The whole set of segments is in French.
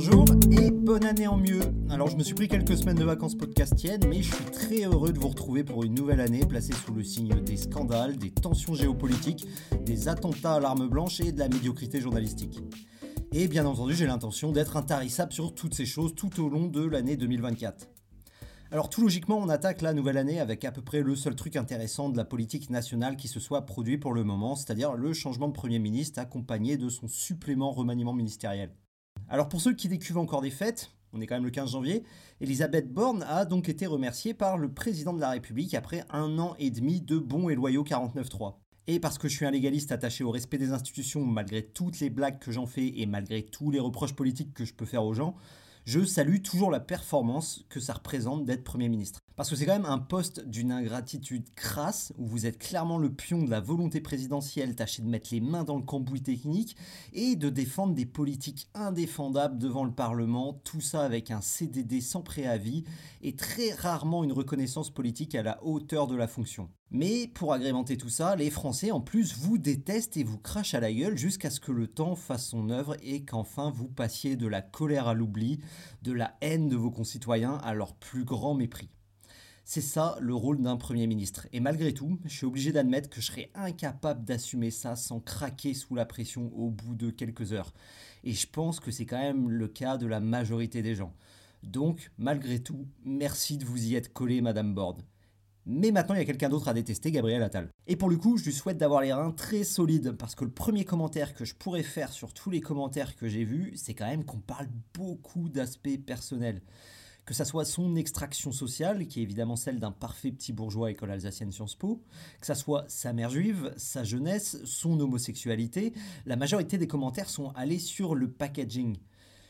Bonjour et bonne année en mieux. Alors je me suis pris quelques semaines de vacances podcastiennes, mais je suis très heureux de vous retrouver pour une nouvelle année placée sous le signe des scandales, des tensions géopolitiques, des attentats à l'arme blanche et de la médiocrité journalistique. Et bien entendu, j'ai l'intention d'être intarissable sur toutes ces choses tout au long de l'année 2024. Alors tout logiquement, on attaque la nouvelle année avec à peu près le seul truc intéressant de la politique nationale qui se soit produit pour le moment, c'est-à-dire le changement de Premier ministre accompagné de son supplément remaniement ministériel. Alors pour ceux qui décuvent encore des fêtes, on est quand même le 15 janvier, Elisabeth Borne a donc été remerciée par le président de la République après un an et demi de bons et loyaux 49-3. Et parce que je suis un légaliste attaché au respect des institutions malgré toutes les blagues que j'en fais et malgré tous les reproches politiques que je peux faire aux gens, je salue toujours la performance que ça représente d'être Premier ministre. Parce que c'est quand même un poste d'une ingratitude crasse, où vous êtes clairement le pion de la volonté présidentielle, tâchez de mettre les mains dans le cambouis technique, et de défendre des politiques indéfendables devant le Parlement, tout ça avec un CDD sans préavis, et très rarement une reconnaissance politique à la hauteur de la fonction. Mais pour agrémenter tout ça, les Français en plus vous détestent et vous crachent à la gueule jusqu'à ce que le temps fasse son œuvre et qu'enfin vous passiez de la colère à l'oubli, de la haine de vos concitoyens à leur plus grand mépris. C'est ça le rôle d'un Premier ministre. Et malgré tout, je suis obligé d'admettre que je serais incapable d'assumer ça sans craquer sous la pression au bout de quelques heures. Et je pense que c'est quand même le cas de la majorité des gens. Donc, malgré tout, merci de vous y être collé, Madame Borde. Mais maintenant, il y a quelqu'un d'autre à détester, Gabriel Attal. Et pour le coup, je lui souhaite d'avoir les reins très solides, parce que le premier commentaire que je pourrais faire sur tous les commentaires que j'ai vus, c'est quand même qu'on parle beaucoup d'aspects personnels. Que ça soit son extraction sociale, qui est évidemment celle d'un parfait petit bourgeois école alsacienne Sciences Po, que ça soit sa mère juive, sa jeunesse, son homosexualité, la majorité des commentaires sont allés sur le packaging.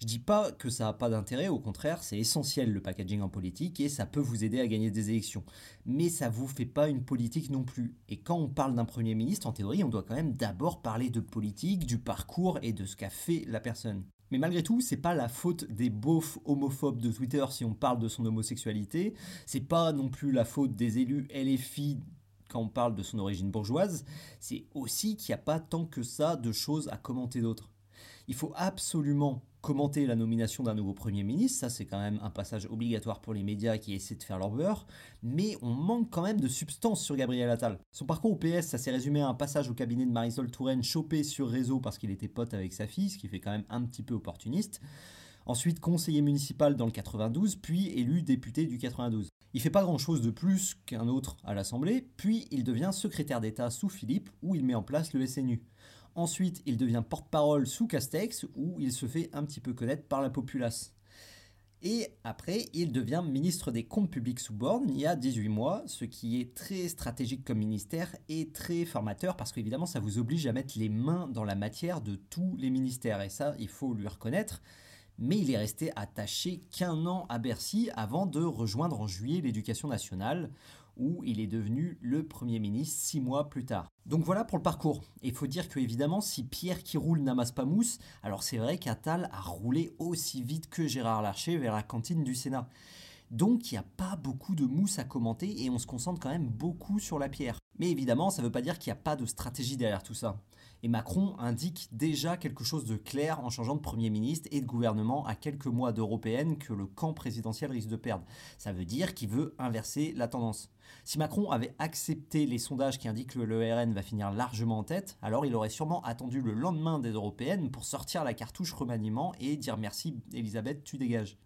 Je dis pas que ça n'a pas d'intérêt, au contraire, c'est essentiel le packaging en politique et ça peut vous aider à gagner des élections. Mais ça vous fait pas une politique non plus. Et quand on parle d'un Premier ministre, en théorie, on doit quand même d'abord parler de politique, du parcours et de ce qu'a fait la personne. Mais malgré tout, c'est pas la faute des beaufs homophobes de Twitter si on parle de son homosexualité, c'est pas non plus la faute des élus LFI quand on parle de son origine bourgeoise, c'est aussi qu'il n'y a pas tant que ça de choses à commenter d'autres. Il faut absolument commenter la nomination d'un nouveau Premier ministre, ça c'est quand même un passage obligatoire pour les médias qui essaient de faire leur beurre, mais on manque quand même de substance sur Gabriel Attal. Son parcours au PS, ça s'est résumé à un passage au cabinet de Marisol Touraine chopé sur réseau parce qu'il était pote avec sa fille, ce qui fait quand même un petit peu opportuniste. Ensuite conseiller municipal dans le 92, puis élu député du 92. Il fait pas grand chose de plus qu'un autre à l'Assemblée, puis il devient secrétaire d'État sous Philippe, où il met en place le SNU. Ensuite, il devient porte-parole sous Castex, où il se fait un petit peu connaître par la populace. Et après, il devient ministre des Comptes publics sous Borne il y a 18 mois, ce qui est très stratégique comme ministère et très formateur parce qu'évidemment ça vous oblige à mettre les mains dans la matière de tous les ministères et ça il faut lui reconnaître. Mais il est resté attaché qu'un an à Bercy avant de rejoindre en juillet l'éducation nationale où il est devenu le Premier ministre six mois plus tard. Donc voilà pour le parcours. Il faut dire que évidemment, si Pierre qui roule n'amasse pas mousse, alors c'est vrai qu'Attal a roulé aussi vite que Gérard Larcher vers la cantine du Sénat. Donc il n'y a pas beaucoup de mousse à commenter et on se concentre quand même beaucoup sur la pierre. Mais évidemment, ça ne veut pas dire qu'il n'y a pas de stratégie derrière tout ça. Et Macron indique déjà quelque chose de clair en changeant de Premier ministre et de gouvernement à quelques mois d'européenne que le camp présidentiel risque de perdre. Ça veut dire qu'il veut inverser la tendance. Si Macron avait accepté les sondages qui indiquent que le RN va finir largement en tête, alors il aurait sûrement attendu le lendemain des européennes pour sortir la cartouche remaniement et dire merci Elisabeth, tu dégages.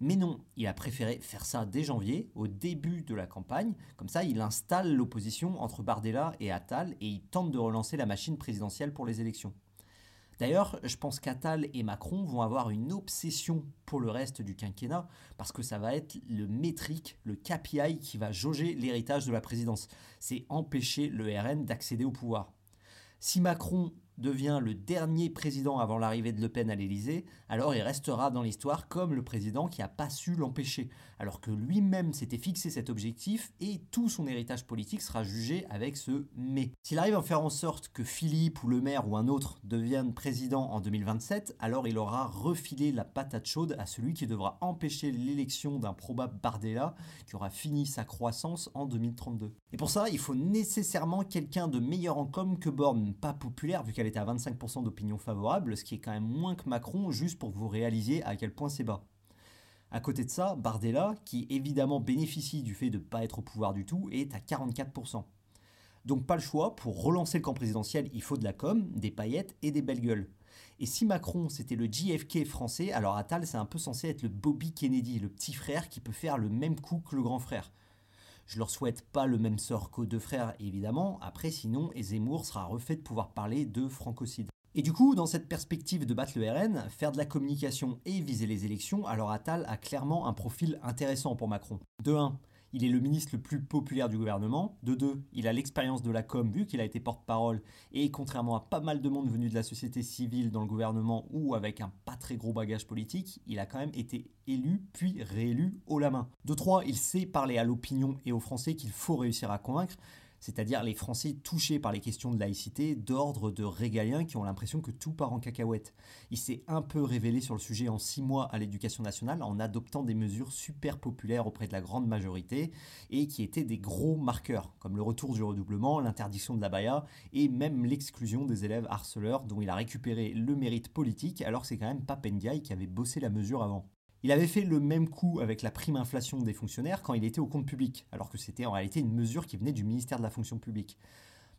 Mais non, il a préféré faire ça dès janvier, au début de la campagne. Comme ça, il installe l'opposition entre Bardella et Attal et il tente de relancer la machine présidentielle pour les élections. D'ailleurs, je pense qu'Attal et Macron vont avoir une obsession pour le reste du quinquennat, parce que ça va être le métrique, le KPI qui va jauger l'héritage de la présidence. C'est empêcher le RN d'accéder au pouvoir. Si Macron devient le dernier président avant l'arrivée de Le Pen à l'Élysée, alors il restera dans l'histoire comme le président qui n'a pas su l'empêcher, alors que lui-même s'était fixé cet objectif et tout son héritage politique sera jugé avec ce mais. S'il arrive à faire en sorte que Philippe ou le maire ou un autre devienne président en 2027, alors il aura refilé la patate chaude à celui qui devra empêcher l'élection d'un probable Bardella qui aura fini sa croissance en 2032. Et pour ça, il faut nécessairement quelqu'un de meilleur en com que Borne, pas populaire vu qu'à était à 25% d'opinion favorable, ce qui est quand même moins que Macron, juste pour vous réalisiez à quel point c'est bas. À côté de ça, Bardella, qui évidemment bénéficie du fait de ne pas être au pouvoir du tout, est à 44%. Donc pas le choix, pour relancer le camp présidentiel, il faut de la com, des paillettes et des belles gueules. Et si Macron c'était le JFK français, alors Attal c'est un peu censé être le Bobby Kennedy, le petit frère qui peut faire le même coup que le grand frère. Je leur souhaite pas le même sort qu'aux deux frères évidemment, après sinon Zemmour sera refait de pouvoir parler de francocide. Et du coup, dans cette perspective de battre le RN, faire de la communication et viser les élections, alors Attal a clairement un profil intéressant pour Macron. De 1, il est le ministre le plus populaire du gouvernement. De deux, il a l'expérience de la com vu qu'il a été porte-parole et contrairement à pas mal de monde venu de la société civile dans le gouvernement ou avec un pas très gros bagage politique, il a quand même été élu puis réélu haut la main. De trois, il sait parler à l'opinion et aux Français qu'il faut réussir à convaincre c'est-à-dire les Français touchés par les questions de laïcité, d'ordre de régaliens qui ont l'impression que tout part en cacahuète. Il s'est un peu révélé sur le sujet en six mois à l'éducation nationale en adoptant des mesures super populaires auprès de la grande majorité et qui étaient des gros marqueurs, comme le retour du redoublement, l'interdiction de la baya et même l'exclusion des élèves harceleurs dont il a récupéré le mérite politique alors que c'est quand même Papendiaï qui avait bossé la mesure avant. Il avait fait le même coup avec la prime inflation des fonctionnaires quand il était au compte public, alors que c'était en réalité une mesure qui venait du ministère de la fonction publique.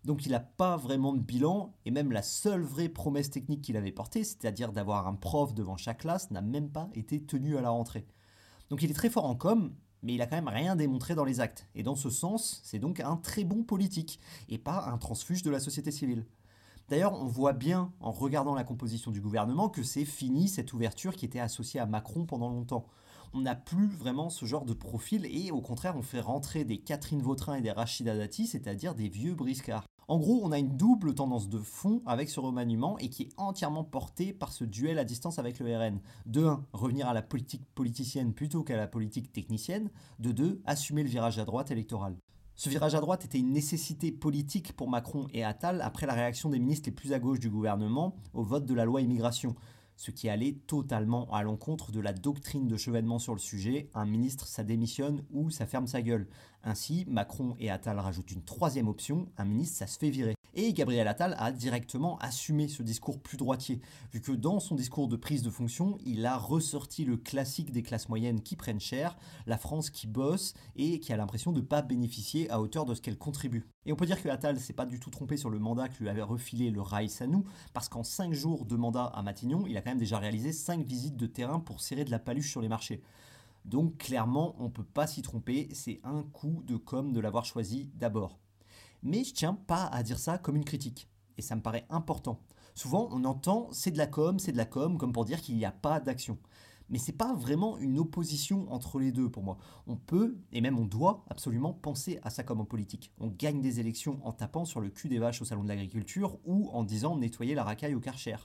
Donc il n'a pas vraiment de bilan, et même la seule vraie promesse technique qu'il avait portée, c'est-à-dire d'avoir un prof devant chaque classe, n'a même pas été tenue à la rentrée. Donc il est très fort en com, mais il a quand même rien démontré dans les actes. Et dans ce sens, c'est donc un très bon politique, et pas un transfuge de la société civile. D'ailleurs, on voit bien en regardant la composition du gouvernement que c'est fini cette ouverture qui était associée à Macron pendant longtemps. On n'a plus vraiment ce genre de profil et au contraire, on fait rentrer des Catherine Vautrin et des Rachida Dati, c'est-à-dire des vieux briscards. En gros, on a une double tendance de fond avec ce remaniement et qui est entièrement portée par ce duel à distance avec le RN. De 1, revenir à la politique politicienne plutôt qu'à la politique technicienne. De 2, assumer le virage à droite électoral. Ce virage à droite était une nécessité politique pour Macron et Attal après la réaction des ministres les plus à gauche du gouvernement au vote de la loi immigration, ce qui allait totalement à l'encontre de la doctrine de Chevènement sur le sujet, un ministre ça démissionne ou ça ferme sa gueule. Ainsi, Macron et Attal rajoutent une troisième option, un ministre ça se fait virer. Et Gabriel Attal a directement assumé ce discours plus droitier, vu que dans son discours de prise de fonction, il a ressorti le classique des classes moyennes qui prennent cher, la France qui bosse et qui a l'impression de ne pas bénéficier à hauteur de ce qu'elle contribue. Et on peut dire que Attal s'est pas du tout trompé sur le mandat que lui avait refilé le Raïs Sanou, parce qu'en 5 jours de mandat à Matignon, il a quand même déjà réalisé 5 visites de terrain pour serrer de la paluche sur les marchés. Donc clairement, on ne peut pas s'y tromper, c'est un coup de com de l'avoir choisi d'abord. Mais je tiens pas à dire ça comme une critique. Et ça me paraît important. Souvent, on entend c'est de la com, c'est de la com, comme pour dire qu'il n'y a pas d'action. Mais c'est pas vraiment une opposition entre les deux pour moi. On peut, et même on doit, absolument penser à ça comme en politique. On gagne des élections en tapant sur le cul des vaches au salon de l'agriculture ou en disant nettoyer la racaille au karcher.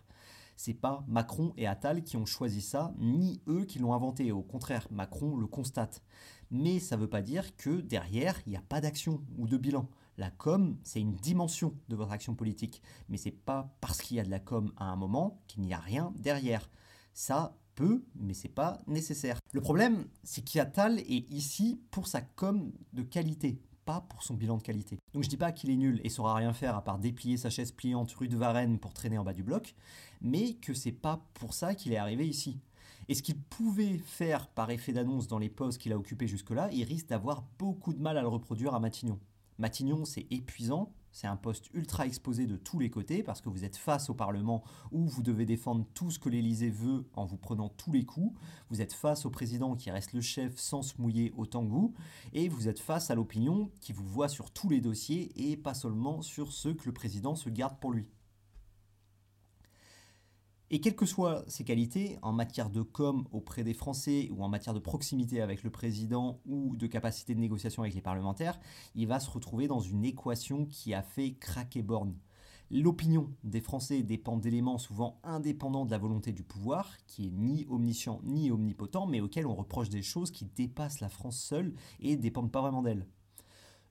C'est pas Macron et Attal qui ont choisi ça, ni eux qui l'ont inventé. Au contraire, Macron le constate. Mais ça veut pas dire que derrière, il n'y a pas d'action ou de bilan. La com, c'est une dimension de votre action politique, mais c'est pas parce qu'il y a de la com à un moment qu'il n'y a rien derrière. Ça peut, mais c'est pas nécessaire. Le problème, c'est qu'Atal est ici pour sa com de qualité, pas pour son bilan de qualité. Donc je dis pas qu'il est nul et saura rien faire à part déplier sa chaise pliante rue de Varennes pour traîner en bas du bloc, mais que c'est pas pour ça qu'il est arrivé ici. Et ce qu'il pouvait faire par effet d'annonce dans les postes qu'il a occupés jusque-là, il risque d'avoir beaucoup de mal à le reproduire à Matignon. Matignon, c'est épuisant, c'est un poste ultra exposé de tous les côtés parce que vous êtes face au Parlement où vous devez défendre tout ce que l'Élysée veut en vous prenant tous les coups. Vous êtes face au président qui reste le chef sans se mouiller autant que vous. Et vous êtes face à l'opinion qui vous voit sur tous les dossiers et pas seulement sur ceux que le président se garde pour lui. Et quelles que soient ses qualités, en matière de com auprès des Français ou en matière de proximité avec le président ou de capacité de négociation avec les parlementaires, il va se retrouver dans une équation qui a fait craquer Borne. L'opinion des Français dépend d'éléments souvent indépendants de la volonté du pouvoir, qui est ni omniscient ni omnipotent, mais auxquels on reproche des choses qui dépassent la France seule et dépendent pas vraiment d'elle.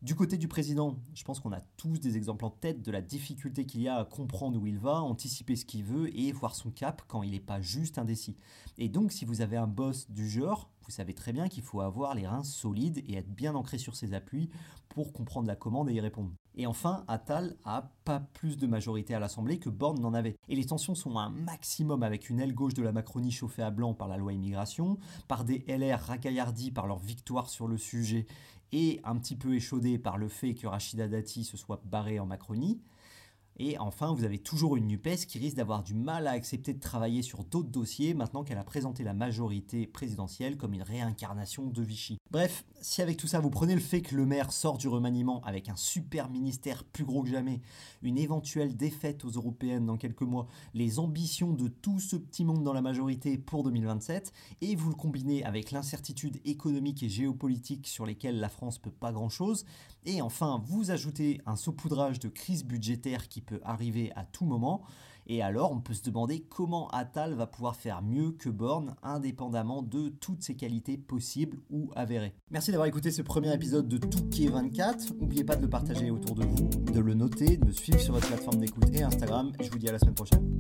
Du côté du président, je pense qu'on a tous des exemples en tête de la difficulté qu'il y a à comprendre où il va, anticiper ce qu'il veut et voir son cap quand il n'est pas juste indécis. Et donc si vous avez un boss du genre, vous savez très bien qu'il faut avoir les reins solides et être bien ancré sur ses appuis pour comprendre la commande et y répondre. Et enfin, Attal a pas plus de majorité à l'Assemblée que Borne n'en avait. Et les tensions sont à un maximum avec une aile gauche de la Macronie chauffée à blanc par la loi immigration, par des LR racaillardis par leur victoire sur le sujet et un petit peu échaudés par le fait que Rachida Dati se soit barré en Macronie. Et enfin, vous avez toujours une NUPES qui risque d'avoir du mal à accepter de travailler sur d'autres dossiers maintenant qu'elle a présenté la majorité présidentielle comme une réincarnation de Vichy. Bref, si avec tout ça vous prenez le fait que le maire sort du remaniement avec un super ministère plus gros que jamais, une éventuelle défaite aux européennes dans quelques mois, les ambitions de tout ce petit monde dans la majorité pour 2027, et vous le combinez avec l'incertitude économique et géopolitique sur lesquelles la France peut pas grand-chose, et enfin vous ajoutez un saupoudrage de crise budgétaire qui peut arriver à tout moment. Et alors, on peut se demander comment Attal va pouvoir faire mieux que Borne, indépendamment de toutes ses qualités possibles ou avérées. Merci d'avoir écouté ce premier épisode de Touquet 24. N'oubliez pas de le partager autour de vous, de le noter, de me suivre sur votre plateforme d'écoute et Instagram. Je vous dis à la semaine prochaine.